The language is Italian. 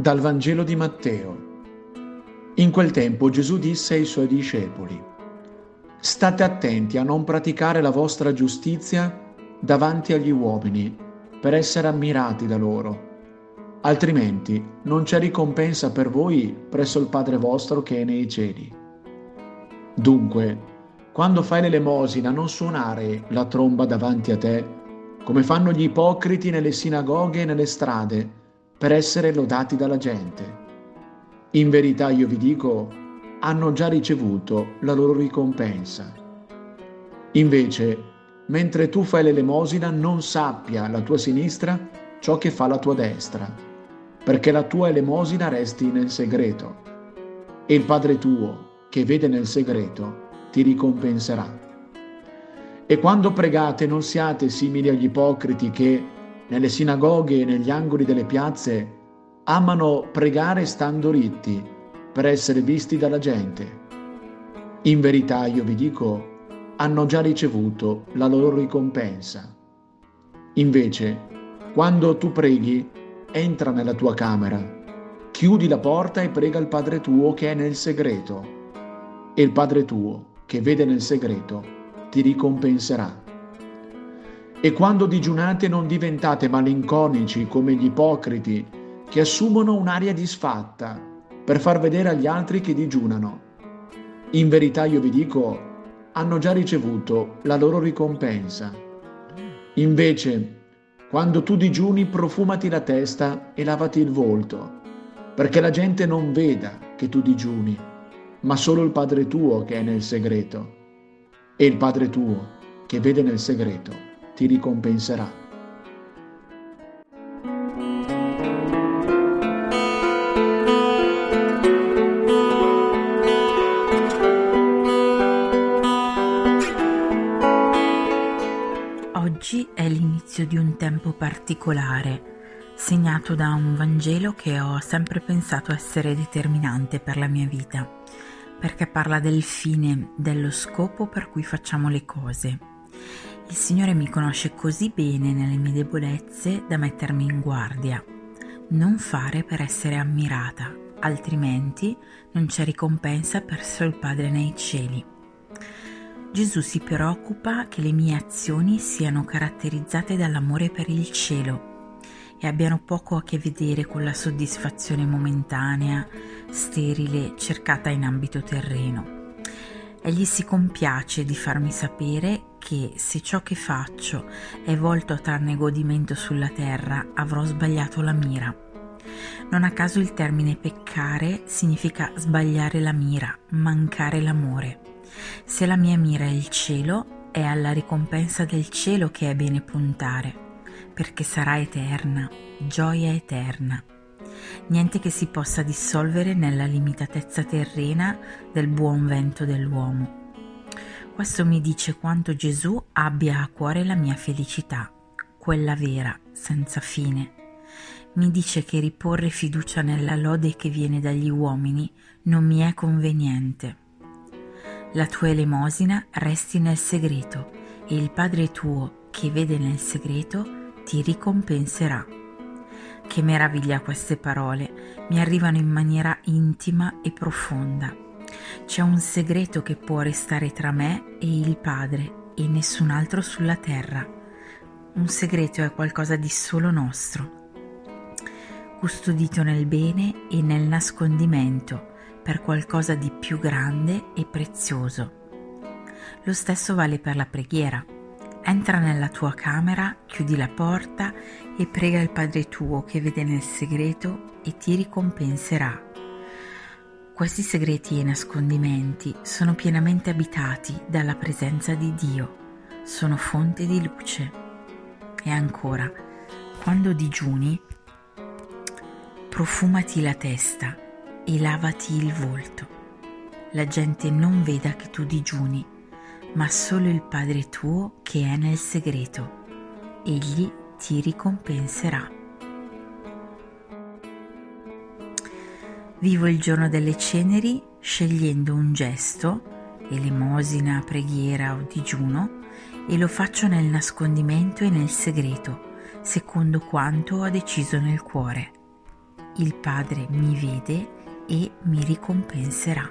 Dal Vangelo di Matteo. In quel tempo Gesù disse ai suoi discepoli, State attenti a non praticare la vostra giustizia davanti agli uomini per essere ammirati da loro, altrimenti non c'è ricompensa per voi presso il Padre vostro che è nei cieli. Dunque, quando fai l'elemosina non suonare la tromba davanti a te, come fanno gli ipocriti nelle sinagoghe e nelle strade, per essere lodati dalla gente. In verità io vi dico, hanno già ricevuto la loro ricompensa. Invece, mentre tu fai l'elemosina, non sappia la tua sinistra ciò che fa la tua destra, perché la tua elemosina resti nel segreto. E il Padre tuo, che vede nel segreto, ti ricompenserà. E quando pregate non siate simili agli ipocriti che, nelle sinagoghe e negli angoli delle piazze amano pregare stando ritti per essere visti dalla gente. In verità io vi dico, hanno già ricevuto la loro ricompensa. Invece, quando tu preghi, entra nella tua camera, chiudi la porta e prega il Padre tuo che è nel segreto, e il Padre tuo, che vede nel segreto, ti ricompenserà. E quando digiunate non diventate malinconici come gli ipocriti che assumono un'aria disfatta per far vedere agli altri che digiunano. In verità io vi dico, hanno già ricevuto la loro ricompensa. Invece, quando tu digiuni, profumati la testa e lavati il volto, perché la gente non veda che tu digiuni, ma solo il Padre tuo che è nel segreto. E il Padre tuo che vede nel segreto ti ricompenserà. Oggi è l'inizio di un tempo particolare, segnato da un Vangelo che ho sempre pensato essere determinante per la mia vita, perché parla del fine, dello scopo per cui facciamo le cose il Signore mi conosce così bene nelle mie debolezze da mettermi in guardia. Non fare per essere ammirata, altrimenti non c'è ricompensa presso il Padre nei cieli. Gesù si preoccupa che le mie azioni siano caratterizzate dall'amore per il cielo e abbiano poco a che vedere con la soddisfazione momentanea, sterile, cercata in ambito terreno. Egli si compiace di farmi sapere che se ciò che faccio è volto a trarne godimento sulla terra, avrò sbagliato la mira. Non a caso il termine peccare significa sbagliare la mira, mancare l'amore. Se la mia mira è il cielo, è alla ricompensa del cielo che è bene puntare, perché sarà eterna, gioia eterna niente che si possa dissolvere nella limitatezza terrena del buon vento dell'uomo. Questo mi dice quanto Gesù abbia a cuore la mia felicità, quella vera, senza fine. Mi dice che riporre fiducia nella lode che viene dagli uomini non mi è conveniente. La tua elemosina resti nel segreto e il Padre tuo, che vede nel segreto, ti ricompenserà. Che meraviglia queste parole, mi arrivano in maniera intima e profonda. C'è un segreto che può restare tra me e il Padre e nessun altro sulla terra. Un segreto è qualcosa di solo nostro, custodito nel bene e nel nascondimento per qualcosa di più grande e prezioso. Lo stesso vale per la preghiera. Entra nella tua camera, chiudi la porta e prega il Padre tuo che vede nel segreto e ti ricompenserà. Questi segreti e nascondimenti sono pienamente abitati dalla presenza di Dio, sono fonte di luce. E ancora, quando digiuni, profumati la testa e lavati il volto. La gente non veda che tu digiuni, ma solo il Padre tuo che è nel segreto. Egli ti ricompenserà. Vivo il giorno delle ceneri scegliendo un gesto, elemosina, preghiera o digiuno, e lo faccio nel nascondimento e nel segreto, secondo quanto ho deciso nel cuore. il Padre mi vede e mi ricompenserà.